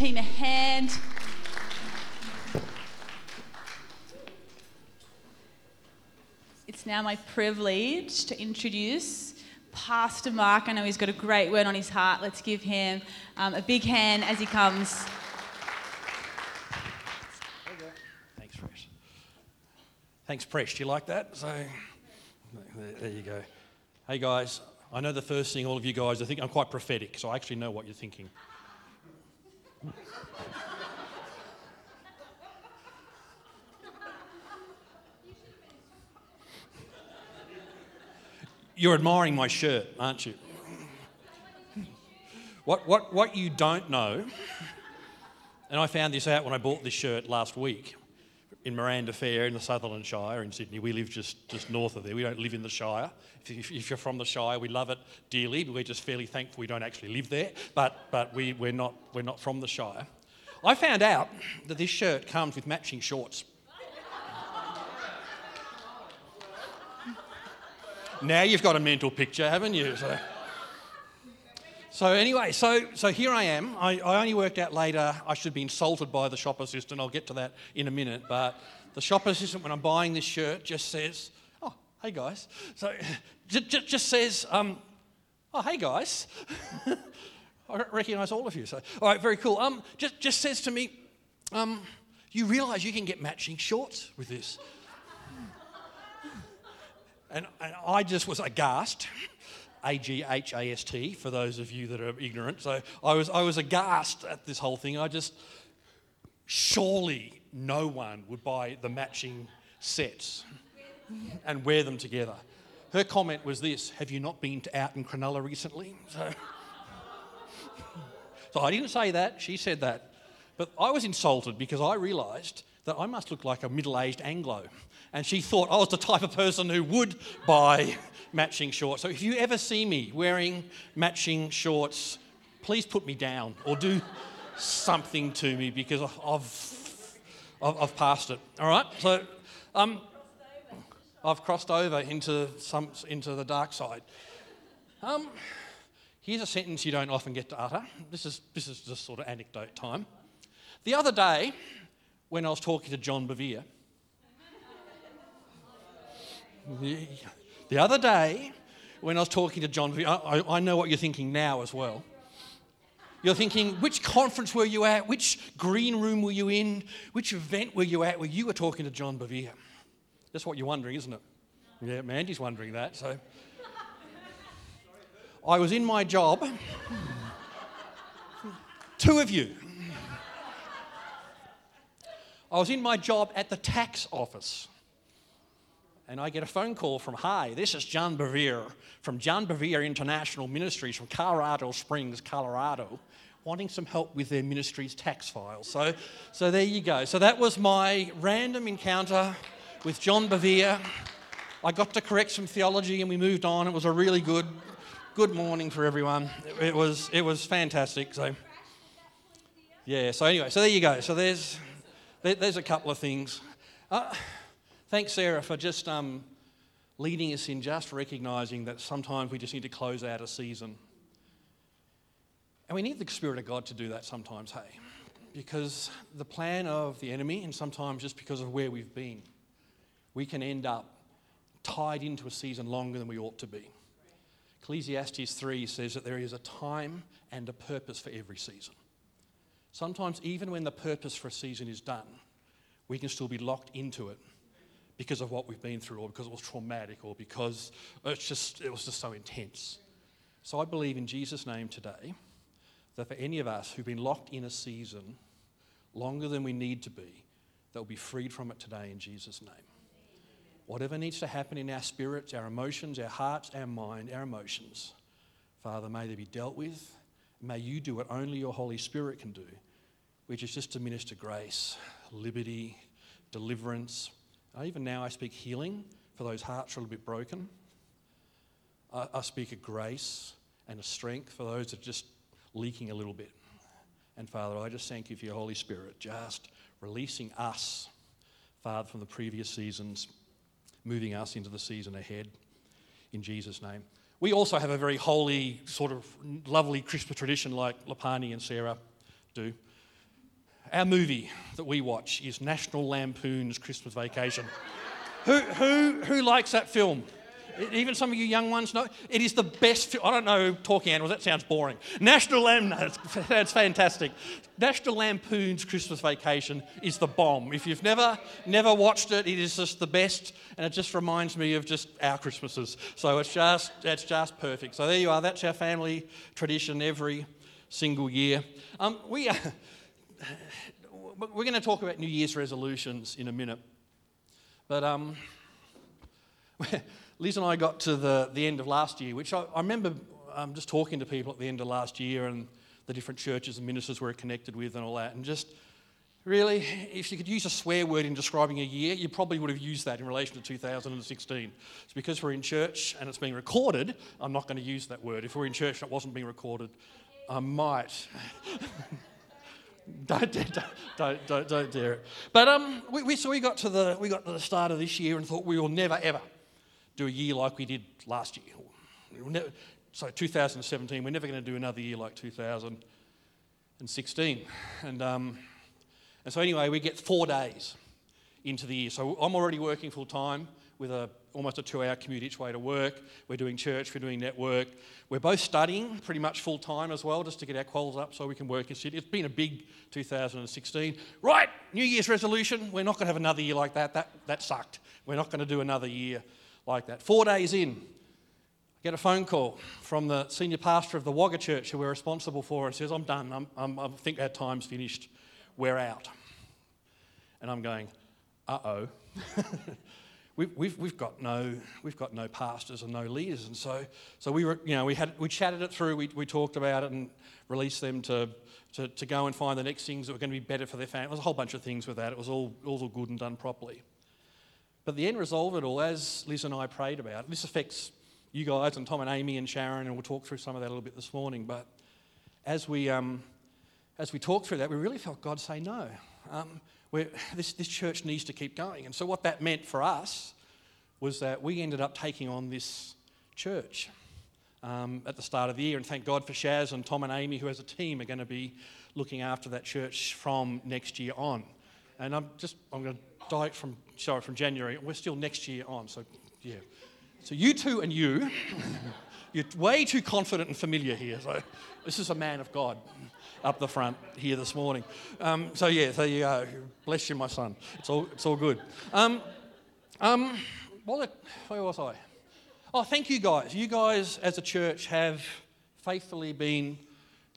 team a hand. It's now my privilege to introduce Pastor Mark. I know he's got a great word on his heart. Let's give him um, a big hand as he comes. Thanks, Fresh. Thanks, Fresh. Do you like that? So, there, there you go. Hey, guys, I know the first thing all of you guys, I think I'm quite prophetic, so I actually know what you're thinking. You're admiring my shirt, aren't you? What, what, what you don't know, and I found this out when I bought this shirt last week in Miranda Fair in the Sutherland Shire in Sydney. We live just, just north of there. We don't live in the Shire. If, if, you're from the Shire, we love it dearly, but we're just fairly thankful we don't actually live there. But, but we, we're, not, we're not from the Shire. I found out that this shirt comes with matching shorts. now you've got a mental picture, haven't you? So, so anyway, so, so here I am. I, I only worked out later I should be insulted by the shop assistant. I'll get to that in a minute. But the shop assistant, when I'm buying this shirt, just says, oh, hey guys. So just, just says, um, oh, hey guys. I recognise all of you. So, all right, very cool. Um, just, just says to me, um, you realise you can get matching shorts with this. And, and I just was aghast. A G H A S T, for those of you that are ignorant. So I was, I was aghast at this whole thing. I just, surely no one would buy the matching sets and wear them together. Her comment was this Have you not been out in Cronulla recently? So, so I didn't say that, she said that. But I was insulted because I realised that I must look like a middle aged Anglo. And she thought I was the type of person who would buy matching shorts. So if you ever see me wearing matching shorts, please put me down or do something to me because I've, I've, I've passed it. All right? So um, I've crossed over into, some, into the dark side. Um, here's a sentence you don't often get to utter. This is, this is just sort of anecdote time. The other day, when I was talking to John Bevere, the other day, when I was talking to John, I, I know what you're thinking now as well. You're thinking, which conference were you at? Which green room were you in? Which event were you at where you were talking to John Bevere? That's what you're wondering, isn't it? Yeah, Mandy's wondering that. So, I was in my job. Two of you. I was in my job at the tax office and I get a phone call from, Hi, this is John Bevere from John Bevere International Ministries from Colorado Springs, Colorado, wanting some help with their ministry's tax files. So, so there you go. So that was my random encounter with John Bevere. I got to correct some theology and we moved on. It was a really good, good morning for everyone. It, was, it was fantastic. So, yeah, so anyway, so there you go. So there's, there, there's a couple of things. Uh, Thanks, Sarah, for just um, leading us in just recognizing that sometimes we just need to close out a season. And we need the Spirit of God to do that sometimes, hey? Because the plan of the enemy, and sometimes just because of where we've been, we can end up tied into a season longer than we ought to be. Ecclesiastes 3 says that there is a time and a purpose for every season. Sometimes, even when the purpose for a season is done, we can still be locked into it because of what we've been through or because it was traumatic or because it's just, it was just so intense. So I believe in Jesus' name today that for any of us who've been locked in a season longer than we need to be, that will be freed from it today in Jesus' name. Whatever needs to happen in our spirits, our emotions, our hearts, our mind, our emotions, Father, may they be dealt with. May you do what only your Holy Spirit can do, which is just to minister grace, liberty, deliverance, uh, even now, I speak healing for those hearts are a little bit broken. I, I speak a grace and a strength for those that are just leaking a little bit. And Father, I just thank you for your Holy Spirit just releasing us, Father, from the previous seasons, moving us into the season ahead in Jesus' name. We also have a very holy, sort of lovely Christmas tradition like Lapani and Sarah do. our movie that we watch is National Lampoon's Christmas Vacation. who, who, who likes that film? Even some of you young ones know. It is the best. I don't know talking animals, that sounds boring. National Lamb, that's, that's fantastic. National Lampoon's Christmas Vacation is the bomb. If you've never, never watched it, it is just the best, and it just reminds me of just our Christmases. So it's just, it's just perfect. So there you are, that's our family tradition every single year. Um, we are, we're going to talk about New Year's resolutions in a minute. But um, Liz and I got to the, the end of last year, which I, I remember um, just talking to people at the end of last year and the different churches and ministers we're connected with and all that. And just really, if you could use a swear word in describing a year, you probably would have used that in relation to 2016. It's because we're in church and it's being recorded, I'm not going to use that word. If we're in church and it wasn't being recorded, I might. don't, don't, don't, don't, don't dare it. But um, we, we, so we got, to the, we got to the start of this year and thought we will never, ever do a year like we did last year. So 2017, we're never going to do another year like 2016. And, um, and so anyway, we get four days into the year. So I'm already working full time with a, almost a two hour commute each way to work. We're doing church, we're doing network. We're both studying pretty much full time as well, just to get our quals up so we can work in city. It's been a big 2016. Right, New Year's resolution. We're not going to have another year like that. That, that sucked. We're not going to do another year like that. Four days in, I get a phone call from the senior pastor of the Wagga Church who we're responsible for and says, I'm done. I'm, I'm, i think our time's finished. We're out. And I'm going, uh oh. we've, we've, we've, got no, we've got no pastors and no leaders. And so, so we, were, you know, we, had, we chatted it through, we, we talked about it and released them to, to, to go and find the next things that were going to be better for their family. There was a whole bunch of things with that. It was all, all good and done properly. But the end result of it all, as Liz and I prayed about, this affects you guys and Tom and Amy and Sharon, and we'll talk through some of that a little bit this morning. But as we, um, as we talked through that, we really felt God say no. Um, this, this church needs to keep going. And so, what that meant for us was that we ended up taking on this church um, at the start of the year. And thank God for Shaz and Tom and Amy, who as a team are going to be looking after that church from next year on. And I'm just, I'm going to die from, sorry, from January. We're still next year on, so yeah. So you two and you, you're way too confident and familiar here. So this is a man of God up the front here this morning. Um, so yeah, there you go. Bless you, my son. It's all, it's all good. Um, um, what, where was I? Oh, thank you guys. You guys, as a church, have faithfully been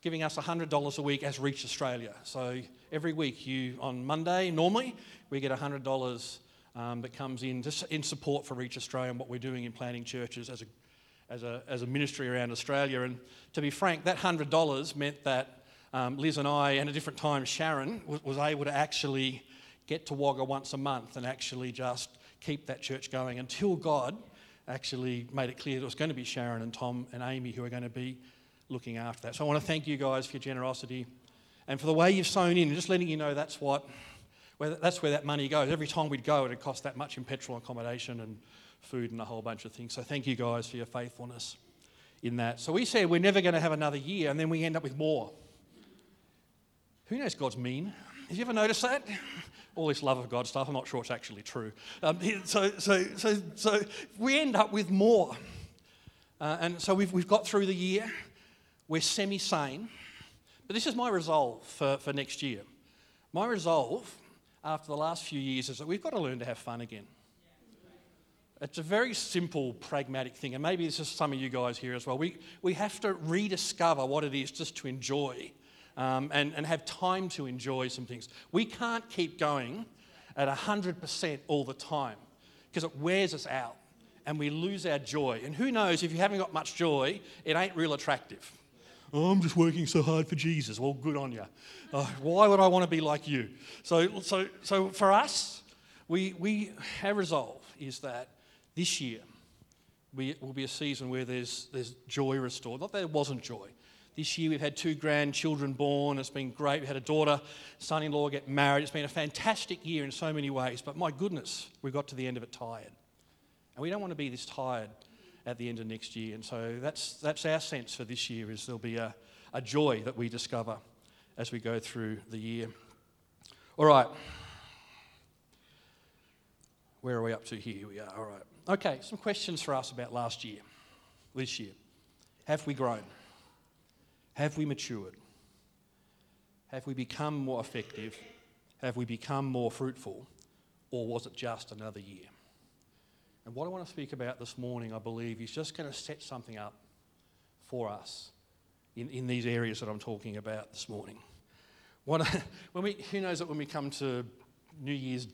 giving us $100 a week as Reach Australia. So every week, you on Monday, normally, we get $100 um, that comes in just in support for Reach Australia and what we're doing in planting churches as a, as a, as a ministry around Australia. And to be frank, that $100 meant that um, Liz and I, and at different times Sharon, was, was able to actually get to Wagga once a month and actually just keep that church going until God actually made it clear that it was going to be Sharon and Tom and Amy who are going to be looking after that. So I want to thank you guys for your generosity and for the way you've sown in just letting you know that's what where that's where that money goes. Every time we'd go, it'd cost that much in petrol accommodation and food and a whole bunch of things. So thank you guys for your faithfulness in that. So we said we're never going to have another year, and then we end up with more. Who knows God's mean? Have you ever noticed that? All this love of God stuff, I'm not sure it's actually true. Um, so, so, so, so we end up with more. Uh, and so we've, we've got through the year. We're semi sane. But this is my resolve for, for next year. My resolve after the last few years is that we've got to learn to have fun again. It's a very simple, pragmatic thing, and maybe this is some of you guys here as well. We, we have to rediscover what it is just to enjoy um, and, and have time to enjoy some things. We can't keep going at 100% all the time because it wears us out and we lose our joy. And who knows, if you haven't got much joy, it ain't real attractive. Oh, I'm just working so hard for Jesus. Well, good on you. Oh, why would I want to be like you? So, so, so for us, we, we, our resolve is that this year we, will be a season where there's, there's joy restored. Not that there wasn't joy. This year we've had two grandchildren born. It's been great. We had a daughter, son in law get married. It's been a fantastic year in so many ways. But my goodness, we got to the end of it tired. And we don't want to be this tired at the end of next year. And so that's, that's our sense for this year is there'll be a, a joy that we discover as we go through the year. All right. Where are we up to here? We are. All right. Okay, some questions for us about last year, this year. Have we grown? Have we matured? Have we become more effective? Have we become more fruitful? Or was it just another year? And what I want to speak about this morning, I believe, is just going to set something up for us in, in these areas that I'm talking about this morning. What, when we, who knows that when we come to New Year's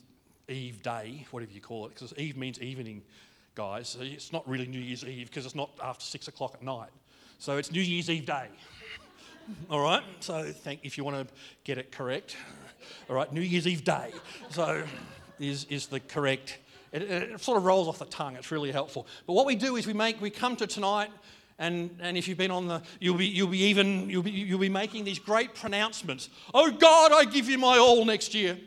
Eve day, whatever you call it, because Eve means evening, guys. So it's not really New Year's Eve because it's not after six o'clock at night. So it's New Year's Eve day. All right. So thank if you want to get it correct. All right. New Year's Eve day. So is is the correct. It, it sort of rolls off the tongue. It's really helpful. But what we do is we make we come to tonight and, and if you've been on the, you'll be, you'll be even, you'll be, you'll be making these great pronouncements. Oh God, I give you my all next year.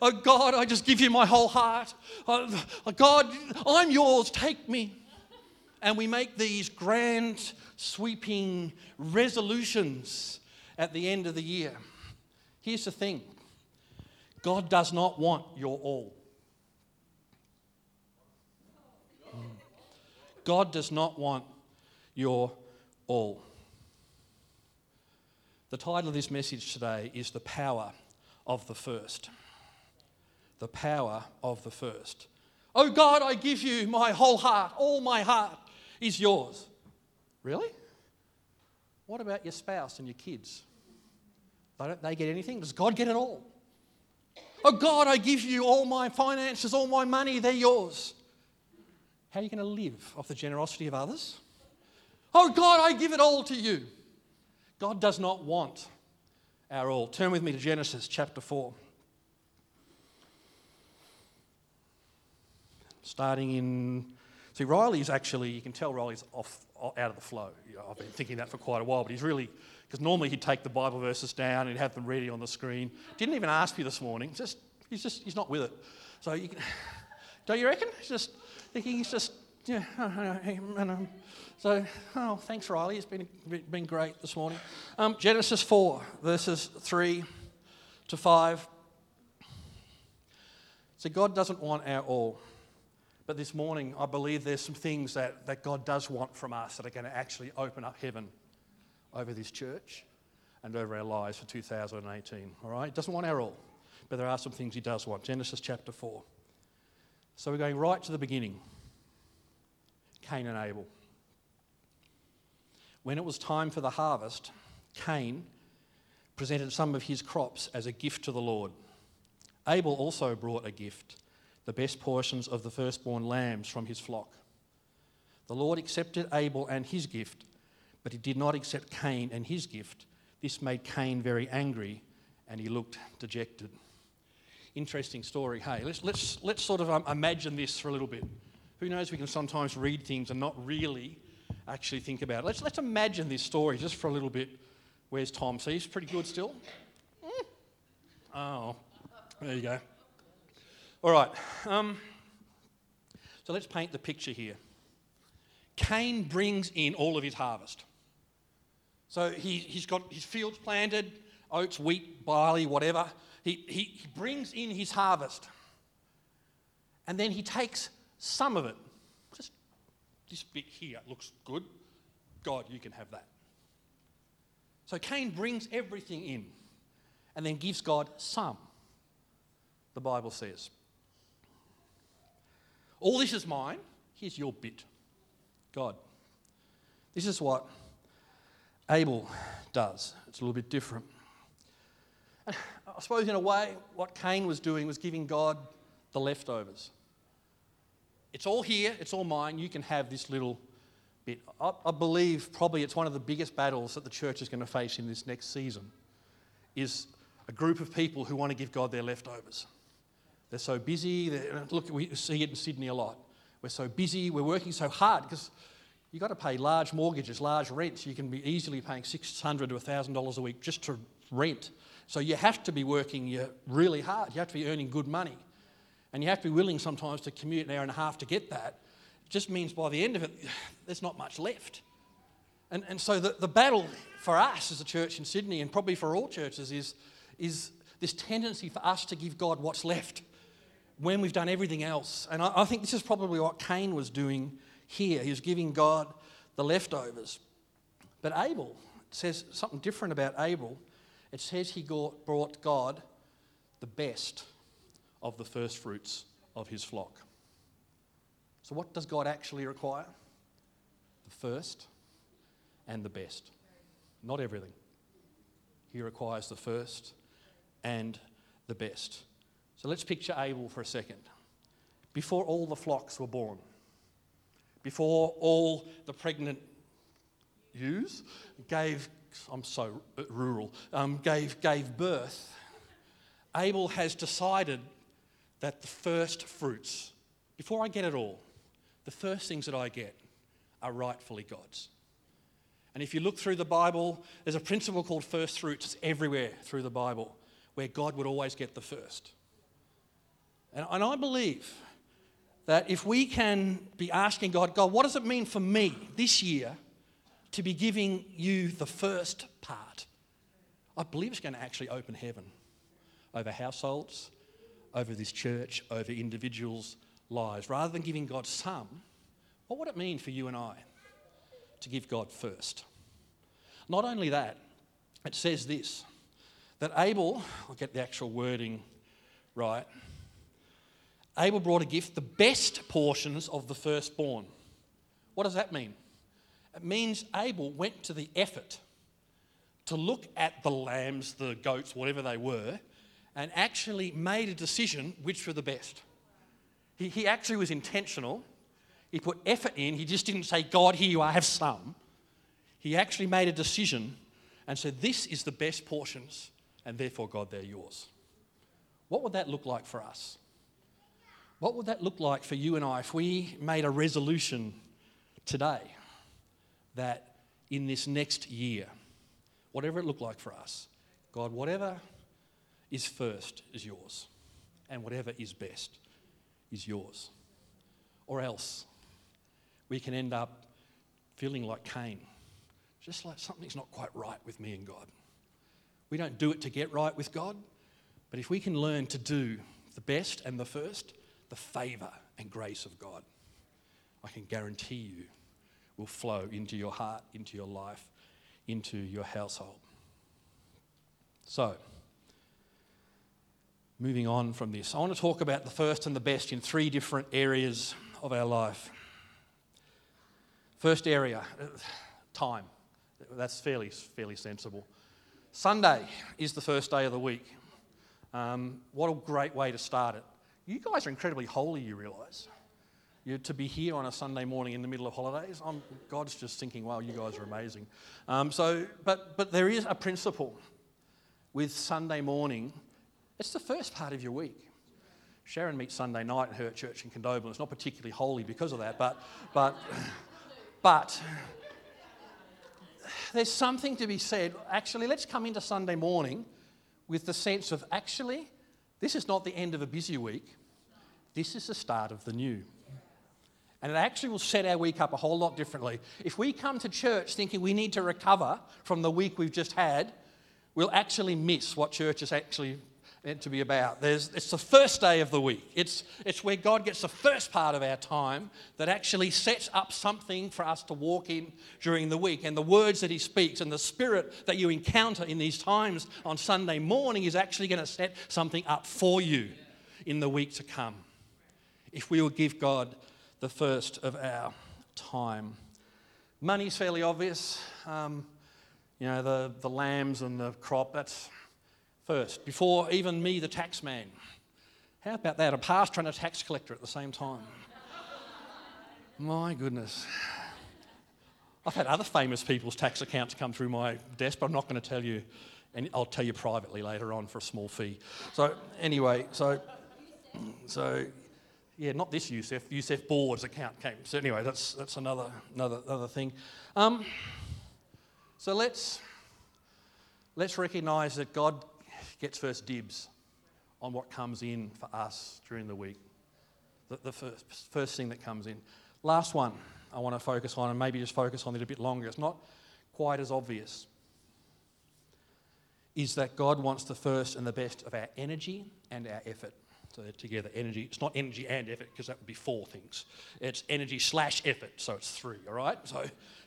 Oh God, I just give you my whole heart. Oh, oh God, I'm yours, take me. And we make these grand, sweeping resolutions at the end of the year. Here's the thing God does not want your all. God does not want your all. The title of this message today is The Power of the First. The Power of the First. Oh God, I give you my whole heart, all my heart is yours. Really? What about your spouse and your kids? Don't they get anything? Does God get it all? Oh God, I give you all my finances, all my money, they're yours. How are you going to live off the generosity of others? Oh God, I give it all to you. God does not want our all. Turn with me to Genesis chapter 4. Starting in. See, Riley's actually, you can tell Riley's off, out of the flow. I've been thinking that for quite a while, but he's really, because normally he'd take the Bible verses down and have them ready on the screen. Didn't even ask you this morning. Just, he's just, he's not with it. So you can, don't you reckon? He's just thinking he's just, yeah, and um, so, oh, thanks, Riley. It's been, been great this morning. Um, Genesis 4, verses 3 to 5. So, God doesn't want our all. But this morning, I believe there's some things that, that God does want from us that are going to actually open up heaven over this church and over our lives for 2018. All right? He doesn't want our all, but there are some things He does want. Genesis chapter 4. So, we're going right to the beginning Cain and Abel. When it was time for the harvest, Cain presented some of his crops as a gift to the Lord. Abel also brought a gift, the best portions of the firstborn lambs from his flock. The Lord accepted Abel and his gift, but he did not accept Cain and his gift. This made Cain very angry, and he looked dejected. Interesting story. Hey, let's, let's, let's sort of um, imagine this for a little bit. Who knows, we can sometimes read things and not really actually think about it. Let's, let's imagine this story just for a little bit. Where's Tom? See, he's pretty good still. Mm. Oh, there you go. All right. Um, so let's paint the picture here. Cain brings in all of his harvest. So he, he's got his fields planted, oats, wheat, barley, whatever. He, he, he brings in his harvest. And then he takes some of it Just this bit here looks good. God, you can have that. So Cain brings everything in and then gives God some, the Bible says. All this is mine. Here's your bit. God. This is what Abel does. It's a little bit different. I suppose, in a way, what Cain was doing was giving God the leftovers. It's all here, it's all mine. You can have this little bit. I, I believe probably it's one of the biggest battles that the church is going to face in this next season is a group of people who want to give God their leftovers. They're so busy. They're, look, we see it in Sydney a lot. We're so busy, we're working so hard because you've got to pay large mortgages, large rents. You can be easily paying 600 to $1,000 a week just to rent. So you have to be working really hard. You have to be earning good money and you have to be willing sometimes to commute an hour and a half to get that, it just means by the end of it, there's not much left. And, and so the, the battle for us as a church in Sydney, and probably for all churches, is, is this tendency for us to give God what's left when we've done everything else. And I, I think this is probably what Cain was doing here. He was giving God the leftovers. But Abel says something different about Abel. It says he brought God the best of the first fruits of his flock. So, what does God actually require? The first and the best. Not everything. He requires the first and the best. So let's picture Abel for a second. Before all the flocks were born, before all the pregnant ewes gave, I'm so rural, um, gave, gave birth, Abel has decided that the first fruits, before I get it all, the first things that I get are rightfully God's. And if you look through the Bible, there's a principle called first fruits everywhere through the Bible where God would always get the first. And, and I believe that if we can be asking God, God, what does it mean for me this year to be giving you the first part? I believe it's going to actually open heaven over households, over this church, over individuals' lives. Rather than giving God some, what would it mean for you and I to give God first? Not only that, it says this that Abel, I'll get the actual wording right, Abel brought a gift, the best portions of the firstborn. What does that mean? It means Abel went to the effort to look at the lambs, the goats, whatever they were, and actually made a decision which were the best. He, he actually was intentional. He put effort in. He just didn't say, God, here you are, have some. He actually made a decision and said, This is the best portions, and therefore, God, they're yours. What would that look like for us? What would that look like for you and I if we made a resolution today that in this next year, whatever it looked like for us, God, whatever is first is yours, and whatever is best is yours. Or else we can end up feeling like Cain, just like something's not quite right with me and God. We don't do it to get right with God, but if we can learn to do the best and the first, the favour and grace of God, I can guarantee you will flow into your heart, into your life, into your household. So, moving on from this, I want to talk about the first and the best in three different areas of our life. First area, time. That's fairly, fairly sensible. Sunday is the first day of the week. Um, what a great way to start it. You guys are incredibly holy, you realise. You, to be here on a Sunday morning in the middle of holidays, I'm, God's just thinking, wow, you guys are amazing. Um, so, but, but there is a principle with Sunday morning it's the first part of your week. Sharon meets Sunday night at her church in Condobolin. It's not particularly holy because of that, but, but, but there's something to be said. Actually, let's come into Sunday morning with the sense of actually, this is not the end of a busy week, this is the start of the new. And it actually will set our week up a whole lot differently. If we come to church thinking we need to recover from the week we've just had, we'll actually miss what church is actually meant to be about. There's, it's the first day of the week. It's, it's where God gets the first part of our time that actually sets up something for us to walk in during the week. And the words that He speaks and the Spirit that you encounter in these times on Sunday morning is actually going to set something up for you in the week to come. If we will give God the first of our time. Money's fairly obvious. Um, you know, the, the lambs and the crop, that's first, before even me, the tax man. How about that? A pastor and a tax collector at the same time. My goodness. I've had other famous people's tax accounts come through my desk, but I'm not going to tell you, and I'll tell you privately later on for a small fee. So, anyway, so, so yeah, not this Yusef, Yusef Board's account came. So, anyway, that's, that's another, another, another thing. Um, so, let's, let's recognize that God gets first dibs on what comes in for us during the week. The, the first, first thing that comes in. Last one I want to focus on, and maybe just focus on it a bit longer. It's not quite as obvious. is that God wants the first and the best of our energy and our effort. So they're together. Energy. It's not energy and effort because that would be four things. It's energy slash effort, so it's three. All right. So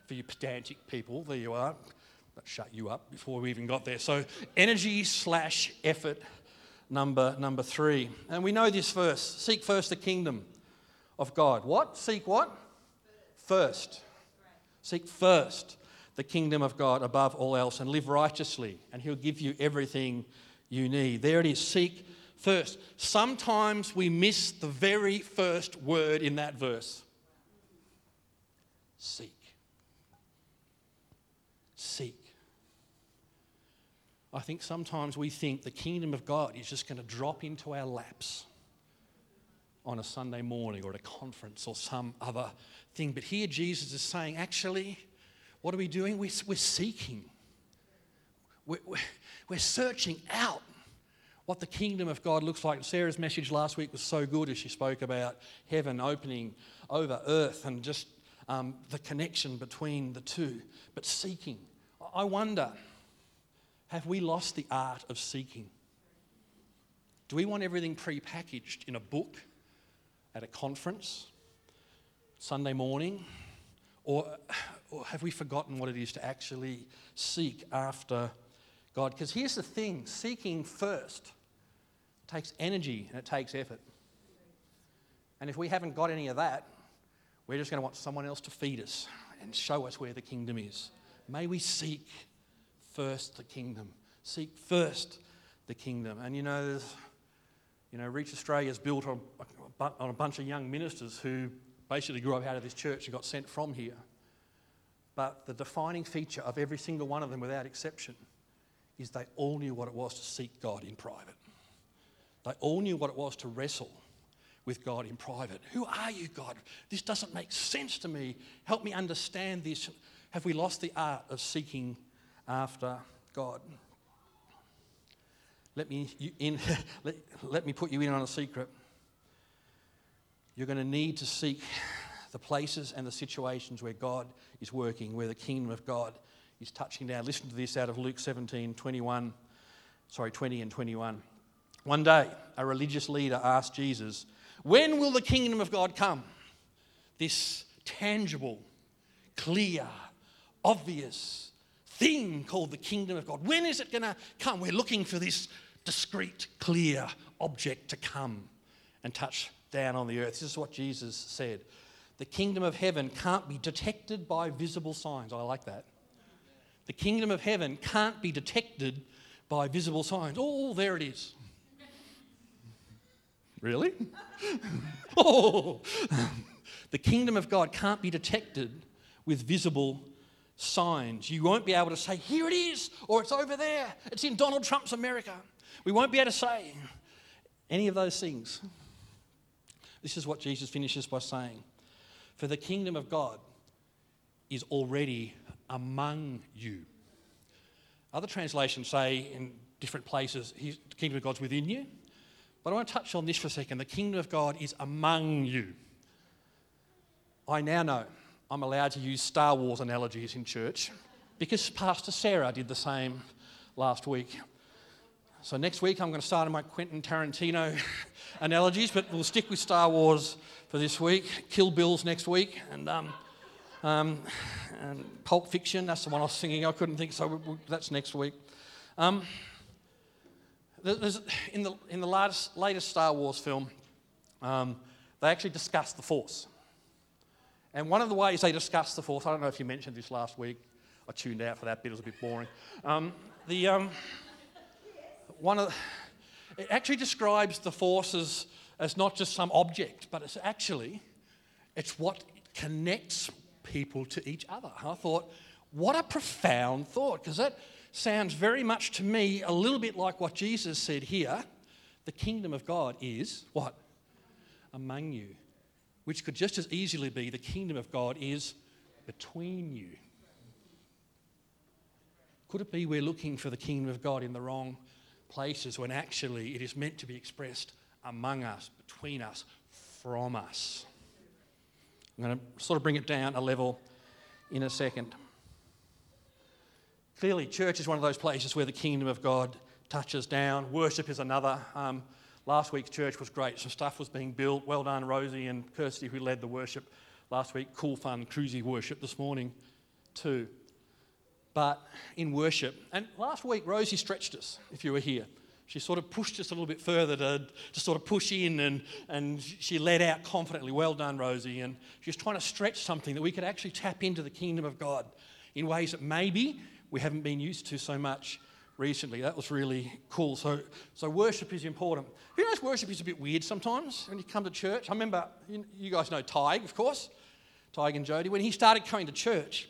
for you pedantic people, there you are. That shut you up before we even got there. So energy slash effort, number number three. And we know this verse: seek first the kingdom of God. What? Seek what? First. Seek first the kingdom of God above all else and live righteously, and He'll give you everything you need. There it is. Seek first. Sometimes we miss the very first word in that verse seek. Seek. I think sometimes we think the kingdom of God is just going to drop into our laps on a Sunday morning or at a conference or some other thing. But here Jesus is saying, actually, what are we doing? We're, we're seeking, we're, we're searching out what the kingdom of God looks like. Sarah's message last week was so good as she spoke about heaven opening over earth and just um, the connection between the two. But seeking, I wonder, have we lost the art of seeking? Do we want everything pre-packaged in a book, at a conference, Sunday morning? Or, or have we forgotten what it is to actually seek after God. Because here's the thing seeking first takes energy and it takes effort. And if we haven't got any of that, we're just going to want someone else to feed us and show us where the kingdom is. May we seek first the kingdom. Seek first the kingdom. And you know, you know, Reach Australia is built on, on a bunch of young ministers who basically grew up out of this church and got sent from here. But the defining feature of every single one of them, without exception, is they all knew what it was to seek God in private. They all knew what it was to wrestle with God in private. Who are you, God? This doesn't make sense to me. Help me understand this. Have we lost the art of seeking after God? Let me, in, let, let me put you in on a secret. You're going to need to seek the places and the situations where God is working, where the kingdom of God is touching down. Listen to this out of Luke 17, 21, sorry, 20 and 21. One day, a religious leader asked Jesus, When will the kingdom of God come? This tangible, clear, obvious thing called the kingdom of God. When is it going to come? We're looking for this discrete, clear object to come and touch down on the earth. This is what Jesus said. The kingdom of heaven can't be detected by visible signs. I like that. The kingdom of heaven can't be detected by visible signs. Oh, there it is. Really? oh, the kingdom of God can't be detected with visible signs. You won't be able to say, here it is, or it's over there, it's in Donald Trump's America. We won't be able to say any of those things. This is what Jesus finishes by saying For the kingdom of God is already among you. Other translations say in different places, the kingdom of God's within you. But I want to touch on this for a second. The kingdom of God is among you. I now know I'm allowed to use Star Wars analogies in church because Pastor Sarah did the same last week. So next week I'm going to start on my Quentin Tarantino analogies, but we'll stick with Star Wars for this week. Kill Bills next week, and um, um, and Pulp Fiction, that's the one I was singing. I couldn't think, so that's next week. Um, there's, in, the, in the latest, latest Star Wars film, um, they actually discuss the Force. And one of the ways they discuss the Force, I don't know if you mentioned this last week, I tuned out for that bit, it was a bit boring. Um, the, um, one of it actually describes the Force as, as not just some object, but it's actually, it's what connects people to each other. I thought, what a profound thought, because that sounds very much to me a little bit like what Jesus said here. The kingdom of God is what? Among you. Which could just as easily be the kingdom of God is between you. Could it be we're looking for the kingdom of God in the wrong places when actually it is meant to be expressed among us, between us, from us? I'm going to sort of bring it down a level in a second. clearly, church is one of those places where the kingdom of God touches down. Worship is another. Um, last week's church was great. Some stuff was being built. Well done, Rosie and Kirsty, who led the worship last week. Cool, fun, cruisy worship this morning, too. But in worship, and last week, Rosie stretched us, if you were here. She sort of pushed us a little bit further to, to sort of push in, and, and she led out confidently. Well done, Rosie. And she was trying to stretch something that we could actually tap into the kingdom of God in ways that maybe we haven't been used to so much recently. That was really cool. So, so worship is important. You know, worship is a bit weird sometimes when you come to church. I remember, you, you guys know Tig, of course, Tig and Jody. When he started coming to church,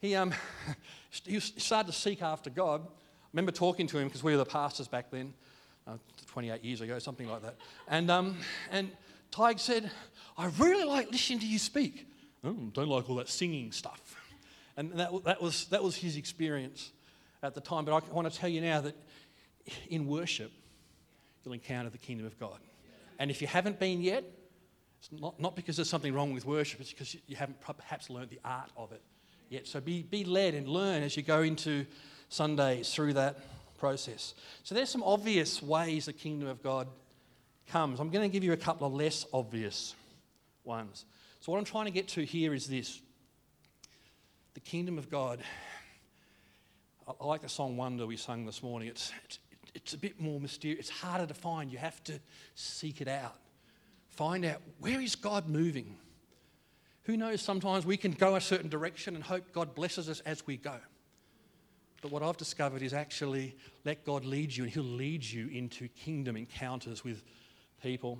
he, um, he started to seek after God. Remember talking to him because we were the pastors back then, uh, 28 years ago, something like that. And, um, and Tig said, I really like listening to you speak. Oh, don't like all that singing stuff. And that, that, was, that was his experience at the time. But I want to tell you now that in worship, you'll encounter the kingdom of God. And if you haven't been yet, it's not, not because there's something wrong with worship, it's because you haven't perhaps learned the art of it yet. So be, be led and learn as you go into Sundays through that process. So there's some obvious ways the kingdom of God comes. I'm going to give you a couple of less obvious ones. So what I'm trying to get to here is this. The kingdom of God. I like the song Wonder we sung this morning. It's, it's, it's a bit more mysterious. It's harder to find. You have to seek it out. Find out where is God moving? Who knows, sometimes we can go a certain direction and hope God blesses us as we go. But what I've discovered is actually let God lead you, and He'll lead you into kingdom encounters with people.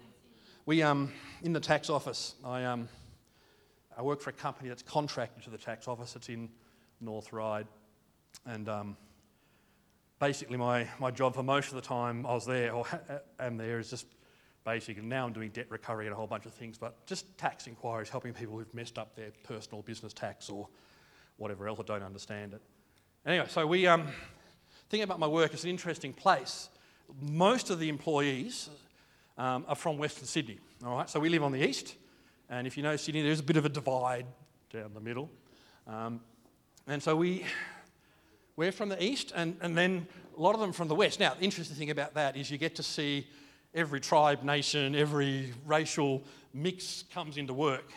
We, um, in the tax office, I, um, I work for a company that's contracted to the tax office. It's in North Ryde. And um, basically, my, my job for most of the time I was there or am there is just basic. And now I'm doing debt recovery and a whole bunch of things, but just tax inquiries, helping people who've messed up their personal business tax or whatever else or don't understand it. Anyway, so we, um, thinking about my work, it's an interesting place. Most of the employees um, are from Western Sydney, all right? So we live on the east, and if you know Sydney, there's a bit of a divide down the middle. Um, and so we, we're from the east, and, and then a lot of them from the west. Now, the interesting thing about that is you get to see every tribe, nation, every racial mix comes into work.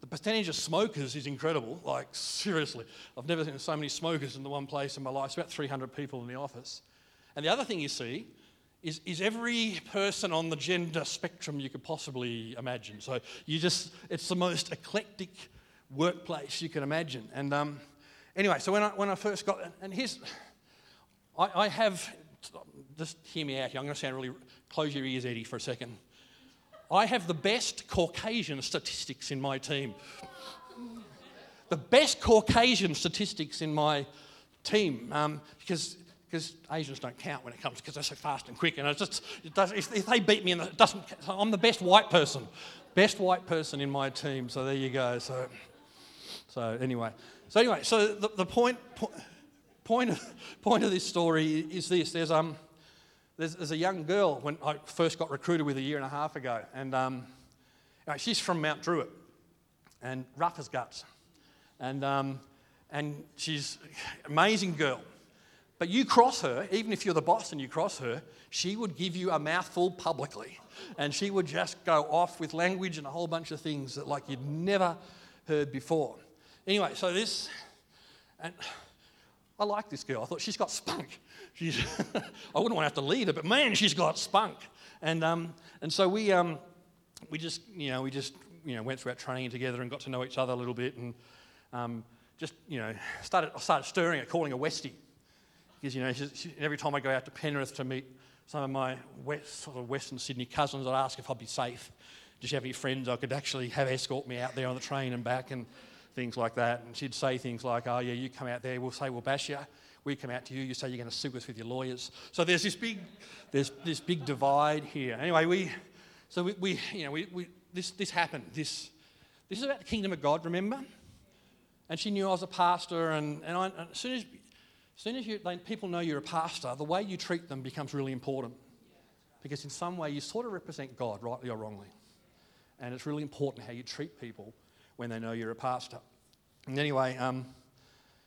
The percentage of smokers is incredible. Like, seriously, I've never seen so many smokers in the one place in my life. It's about 300 people in the office. And the other thing you see is, is every person on the gender spectrum you could possibly imagine. So you just, it's the most eclectic workplace you can imagine. And um, anyway, so when I, when I first got, and here's, I, I have, just hear me out here, I'm going to sound really, close your ears, Eddie, for a second. I have the best Caucasian statistics in my team. The best Caucasian statistics in my team um, because because Asians don't count when it comes because they're so fast and quick. And it's just, it does, if, if, they beat me, it doesn't, I'm the best white person, best white person in my team. So there you go. So, so anyway, so anyway, so the, the point, point, of, point of this story is this: there's um, there's, there's, a young girl when I first got recruited with a year and a half ago, and um, she's from Mount Druitt, and rough as guts, and um, and she's an amazing girl. But you cross her, even if you're the boss and you cross her, she would give you a mouthful publicly. And she would just go off with language and a whole bunch of things that like you'd never heard before. Anyway, so this, and I like this girl. I thought she's got spunk. She's, I wouldn't want to have to lead her, but man, she's got spunk. And, um, and so we, um, we just, you know, we just, you know, went through our training together and got to know each other a little bit and um, just, you know, started, I started stirring it, calling her Westie. Because, you know, she, she, every time I go out to Penrith to meet some of my west, sort of Western Sydney cousins, I'd ask if I'd be safe. Just have any friends I could actually have escort me out there on the train and back and things like that. And she'd say things like, oh, yeah, you come out there, we'll say we'll bash you. We come out to you, you say you're going to sue us with your lawyers. So there's this big, there's this big divide here. Anyway, we, so we, we you know, we, we, this, this happened. This, this is about the kingdom of God, remember? And she knew I was a pastor, and, and, I, and as soon as as soon as you, people know you're a pastor, the way you treat them becomes really important. Because in some way, you sort of represent God, rightly or wrongly. And it's really important how you treat people when they know you're a pastor. And anyway, um,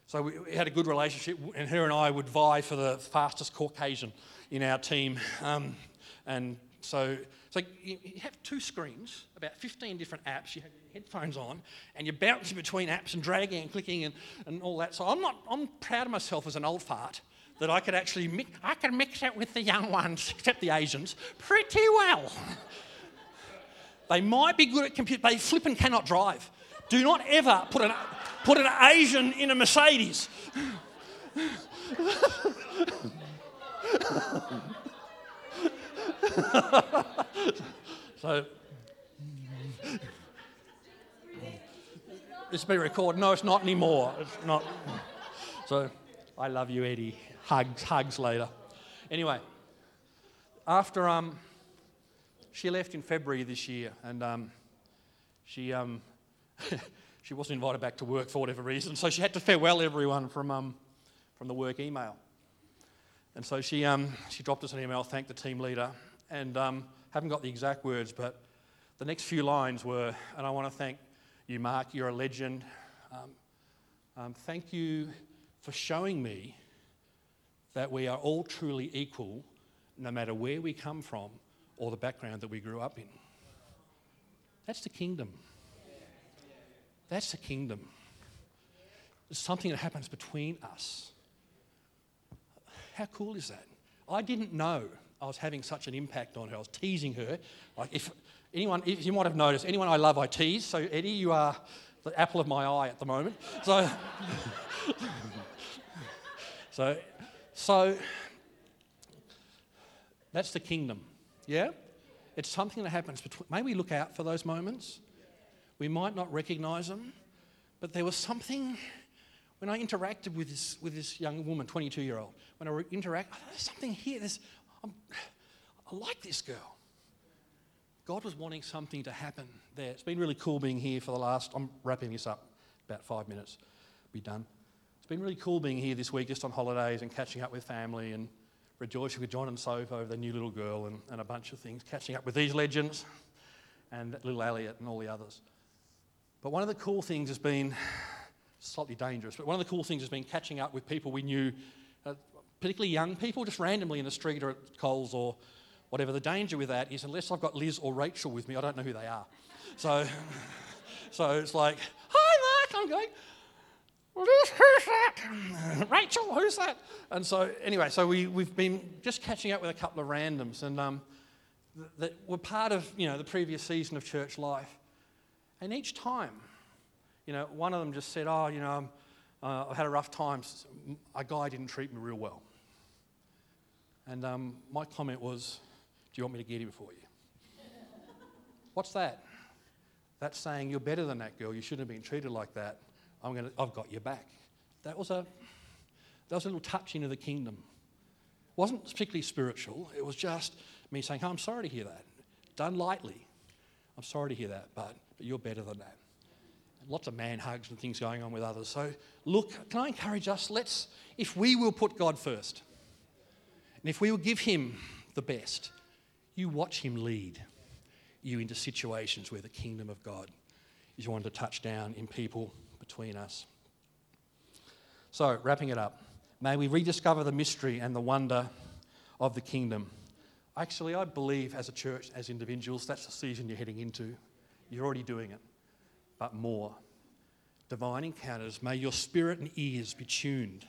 So we, we had a good relationship, and her and I would vie for the fastest Caucasian in our team. Um, and so, so you, you have two screens, about 15 different apps. You have your headphones on, and you're bouncing between apps and dragging and clicking and, and all that. So I'm not. I'm proud of myself as an old fart that I could actually mix, I could mix it with the young ones, except the Asians, pretty well. they might be good at computer, they flipping cannot drive. Do not ever put an, put an Asian in a Mercedes. so, it's been recorded. No, it's not anymore. It's not. So, I love you, Eddie. Hugs, hugs later. Anyway, after um, she left in February this year, and um, she um, she wasn't invited back to work for whatever reason, so she had to farewell everyone from um, from the work email. And so she um, she dropped us an email, thanked the team leader, and um, haven't got the exact words, but the next few lines were, and I want to thank you, Mark. You're a legend. Um, um, thank you for showing me that we are all truly equal no matter where we come from or the background that we grew up in. That's the kingdom. That's the kingdom. It's something that happens between us. How cool is that? I didn't know I was having such an impact on her. I was teasing her. Like if anyone, if you might have noticed, anyone I love, I tease. So Eddie, you are the apple of my eye at the moment. So, so so that's the kingdom. Yeah? It's something that happens between. May we look out for those moments? We might not recognize them, but there was something when I interacted with this, with this young woman, 22 year old. When I interact, there's something here. There's, I'm, I like this girl. God was wanting something to happen there. It's been really cool being here for the last, I'm wrapping this up about five minutes, be done It's been really cool being here this week just on holidays and catching up with family and rejoicing with John and Soph over their new little girl and, and a bunch of things, catching up with these legends and little Elliot and all the others. But one of the cool things has been slightly dangerous, but one of the cool things has been catching up with people we knew, uh, particularly young people, just randomly in the street or at Coles or whatever. The danger with that is unless I've got Liz or Rachel with me, I don't know who they are. So, so it's like, hi, Mark. I'm going, Well, who's that? Rachel, who's that? And so, anyway, so we, we've been just catching up with a couple of randoms and um, that were part of, you know, the previous season of church life. And each time, you know, one of them just said, oh, you know, uh, I had a rough time. A guy didn't treat me real well. And um, my comment was, do you want me to get him for you? What's that? That's saying you're better than that girl. You shouldn't have been treated like that. I'm gonna, I've got your back. That was a, that was a little touch into the kingdom. It wasn't particularly spiritual. It was just me saying, oh, I'm sorry to hear that. Done lightly. I'm sorry to hear that, but, but you're better than that. And lots of man hugs and things going on with others. So, look, can I encourage us? Let's, if we will put God first, and if we will give Him the best, you watch Him lead you into situations where the kingdom of God is wanting to touch down in people between us. So, wrapping it up, may we rediscover the mystery and the wonder of the kingdom. Actually, I believe as a church, as individuals, that's the season you're heading into. You're already doing it, but more. Divine encounters, may your spirit and ears be tuned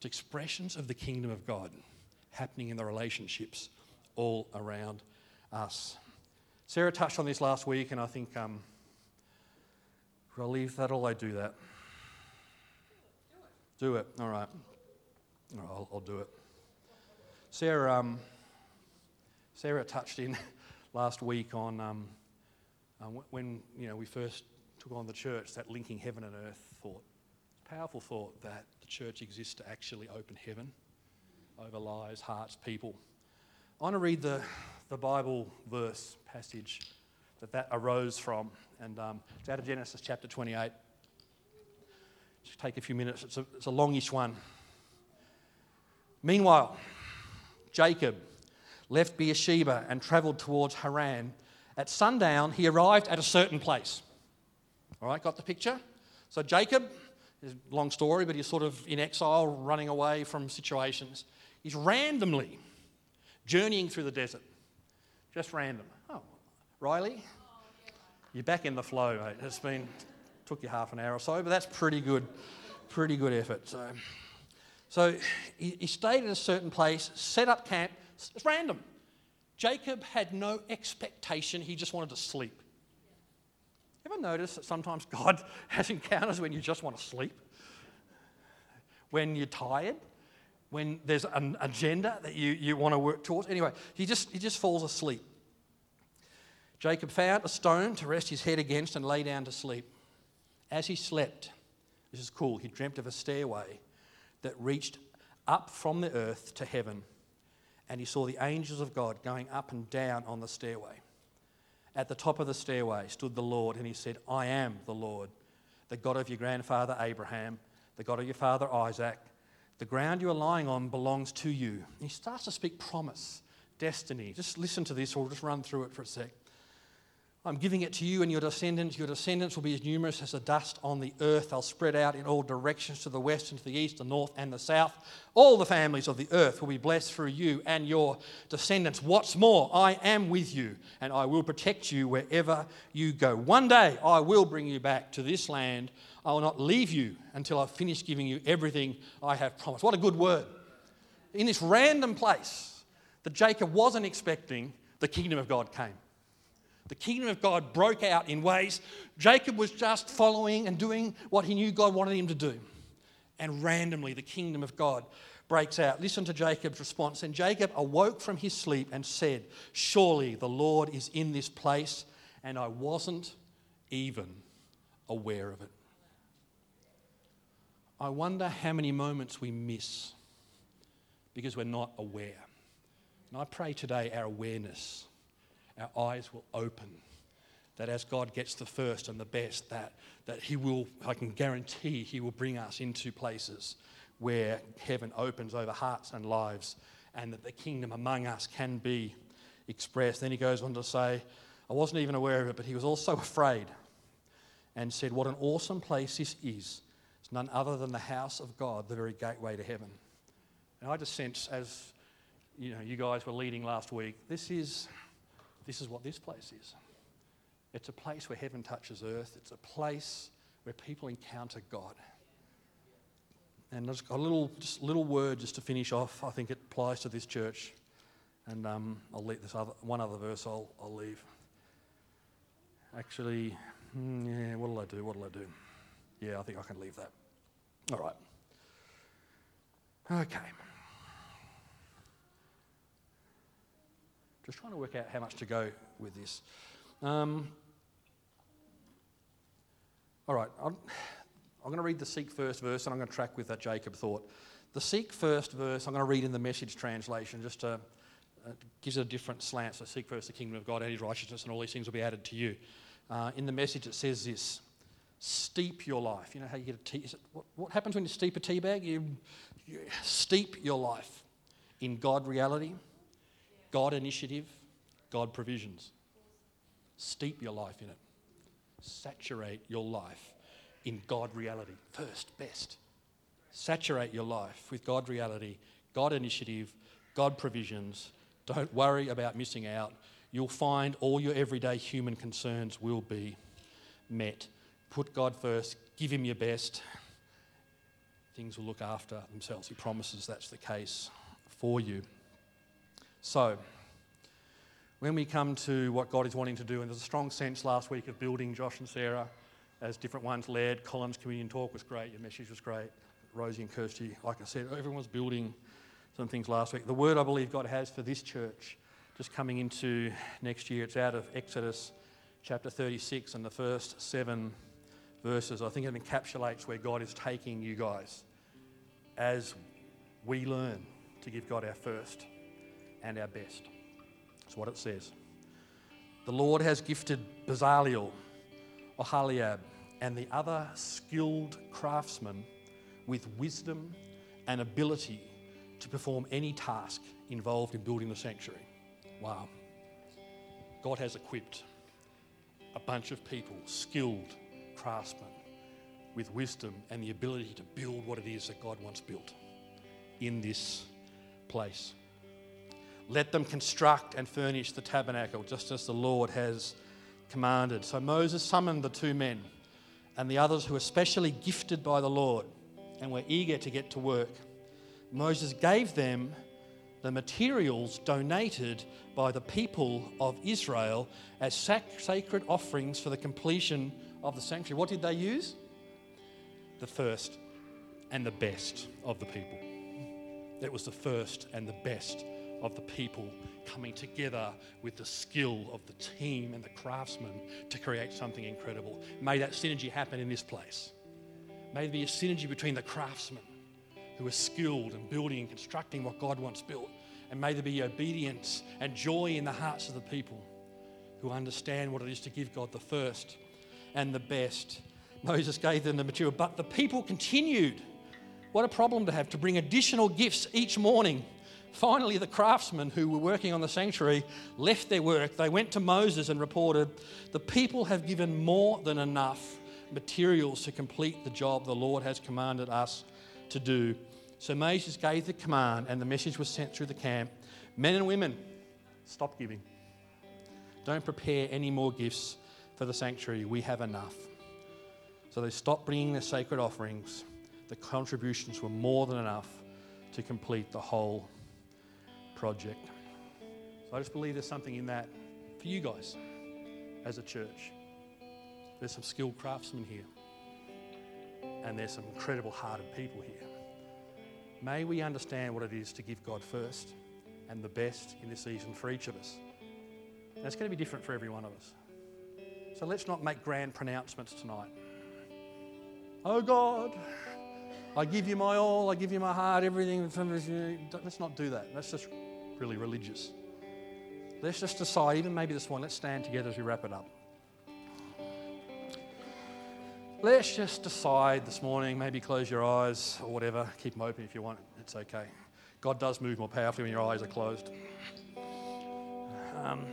to expressions of the kingdom of God happening in the relationships all around us. Sarah touched on this last week, and I think um, I'll leave that all I do that. Do it. Do All right. All right I'll, I'll do it. Sarah, um, Sarah touched in last week on um, uh, when you know we first took on the church that linking heaven and earth thought. Powerful thought that the church exists to actually open heaven over lives, hearts, people. I want to read the, the Bible verse passage that that arose from. And um, it's out of Genesis chapter 28. Just take a few minutes, it's a, it's a longish one. Meanwhile, Jacob left Beersheba and traveled towards Haran. At sundown, he arrived at a certain place. All right, got the picture? So Jacob long story, but he's sort of in exile, running away from situations. He's randomly journeying through the desert. Just random. Oh, Riley, you're back in the flow, mate. It's been, took you half an hour or so, but that's pretty good, pretty good effort. So, so he, he stayed in a certain place, set up camp. It's random. Jacob had no expectation, he just wanted to sleep. Ever notice that sometimes God has encounters when you just want to sleep? When you're tired? When there's an agenda that you, you want to work towards? Anyway, he just, he just falls asleep. Jacob found a stone to rest his head against and lay down to sleep. As he slept, this is cool, he dreamt of a stairway that reached up from the earth to heaven, and he saw the angels of God going up and down on the stairway. At the top of the stairway stood the Lord, and he said, I am the Lord, the God of your grandfather Abraham, the God of your father Isaac. The ground you are lying on belongs to you. And he starts to speak promise, destiny. Just listen to this, or we'll just run through it for a sec. I'm giving it to you and your descendants. Your descendants will be as numerous as the dust on the earth. They'll spread out in all directions to the west and to the east, the north and the south. All the families of the earth will be blessed through you and your descendants. What's more, I am with you and I will protect you wherever you go. One day I will bring you back to this land. I will not leave you until I've finished giving you everything I have promised. What a good word. In this random place that Jacob wasn't expecting, the kingdom of God came. The kingdom of God broke out in ways Jacob was just following and doing what he knew God wanted him to do. And randomly, the kingdom of God breaks out. Listen to Jacob's response. And Jacob awoke from his sleep and said, Surely the Lord is in this place, and I wasn't even aware of it. I wonder how many moments we miss because we're not aware. And I pray today our awareness our eyes will open. That as God gets the first and the best, that, that He will, I can guarantee, He will bring us into places where heaven opens over hearts and lives and that the kingdom among us can be expressed. Then he goes on to say, I wasn't even aware of it, but he was also afraid and said, What an awesome place this is. It's none other than the house of God, the very gateway to heaven. And I just sense, as you know, you guys were leading last week, this is this is what this place is. It's a place where heaven touches earth. It's a place where people encounter God. And just a little, just little word just to finish off. I think it applies to this church. And um, I'll leave this other, one other verse I'll, I'll leave. Actually, hmm, yeah, what'll I do? What'll I do? Yeah, I think I can leave that. All right. Okay. Just trying to work out how much to go with this. Um, all right, I'm, I'm going to read the seek first verse and I'm going to track with that Jacob thought. The seek first verse, I'm going to read in the message translation just to, uh, gives it a different slant. So seek first the kingdom of God and his righteousness, and all these things will be added to you. Uh, in the message, it says this steep your life. You know how you get a tea? What, what, happens when you steep a tea bag? You, you steep your life in God reality God initiative, God provisions. Steep your life in it. Saturate your life in God reality. First, best. Saturate your life with God reality, God initiative, God provisions. Don't worry about missing out. You'll find all your everyday human concerns will be met. Put God first, give Him your best. Things will look after themselves. He promises that's the case for you. So, when we come to what God is wanting to do, and there's a strong sense last week of building Josh and Sarah as different ones led. Colin's communion talk was great, your message was great. Rosie and Kirsty, like I said, everyone's building some things last week. The word I believe God has for this church, just coming into next year, it's out of Exodus chapter 36 and the first seven verses. I think it encapsulates where God is taking you guys as we learn to give God our first and our best. That's what it says. The Lord has gifted Bezaleel, Oholiab, and the other skilled craftsmen with wisdom and ability to perform any task involved in building the sanctuary. Wow. God has equipped a bunch of people, skilled craftsmen, with wisdom and the ability to build what it is that God wants built in this place. Let them construct and furnish the tabernacle just as the Lord has commanded. So Moses summoned the two men and the others who were specially gifted by the Lord and were eager to get to work. Moses gave them the materials donated by the people of Israel as sac- sacred offerings for the completion of the sanctuary. What did they use? The first and the best of the people. It was the first and the best of the people coming together with the skill of the team and the craftsmen to create something incredible. May that synergy happen in this place. May there be a synergy between the craftsmen who are skilled in building and constructing what God wants built. And may there be obedience and joy in the hearts of the people who understand what it is to give God the first and the best. Moses gave them the material, but the people continued. What a problem to have to bring additional gifts each morning. Finally, the craftsmen who were working on the sanctuary left their work. They went to Moses and reported, The people have given more than enough materials to complete the job the Lord has commanded us to do. So Moses gave the command, and the message was sent through the camp Men and women, stop giving. Don't prepare any more gifts for the sanctuary. We have enough. So they stopped bringing their sacred offerings. The contributions were more than enough to complete the whole project. So I just believe there's something in that for you guys as a church. There's some skilled craftsmen here, and there's some incredible hearted people here. May we understand what it is to give God first and the best in this season for each of us. It's going to be different for every one of us. So let's not make grand pronouncements tonight. Oh God, I give you my all, I give you my heart, everything. Let's not do that. Let's just really religious. Let's just decide, even maybe this one, let's stand together as we wrap it up. Let's just decide this morning, maybe close your eyes or whatever, keep them open if you want, it's okay. God does move more powerfully when your eyes are closed. Um,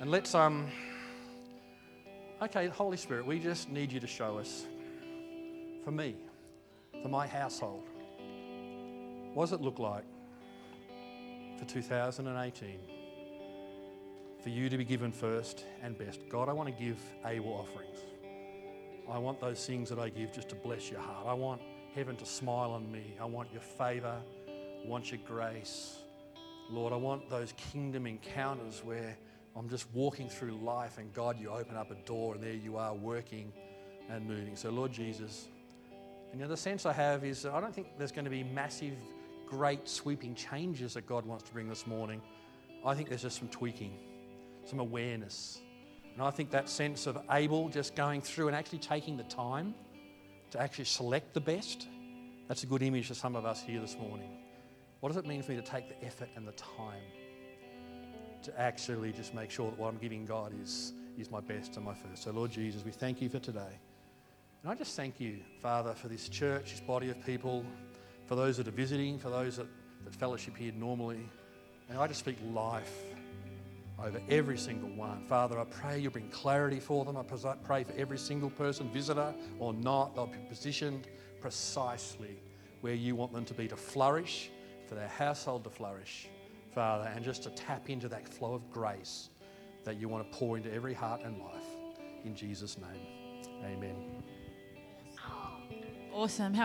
and let's, um, okay, Holy Spirit, we just need you to show us, for me, for my household, what does it look like for 2018 for you to be given first and best? God, I want to give Abel offerings. I want those things that I give just to bless your heart. I want heaven to smile on me. I want your favor. I want your grace. Lord, I want those kingdom encounters where I'm just walking through life and God, you open up a door and there you are working and moving. So, Lord Jesus, and the sense I have is I don't think there's going to be massive, great, sweeping changes that God wants to bring this morning. I think there's just some tweaking, some awareness, and I think that sense of Abel just going through and actually taking the time to actually select the best, that's a good image for some of us here this morning. What does it mean for me to take the effort and the time to actually just make sure that what I'm giving God is, is my best and my first? So, Lord Jesus, we thank you for today. And I just thank you, Father, for this church, this body of people, for those that are visiting, for those that, that fellowship here normally. And I just speak life over every single one. Father, I pray you bring clarity for them. I pray for every single person, visitor or not, they'll be positioned precisely where you want them to be to flourish, for their household to flourish, Father, and just to tap into that flow of grace that you want to pour into every heart and life. In Jesus' name, amen. Awesome. How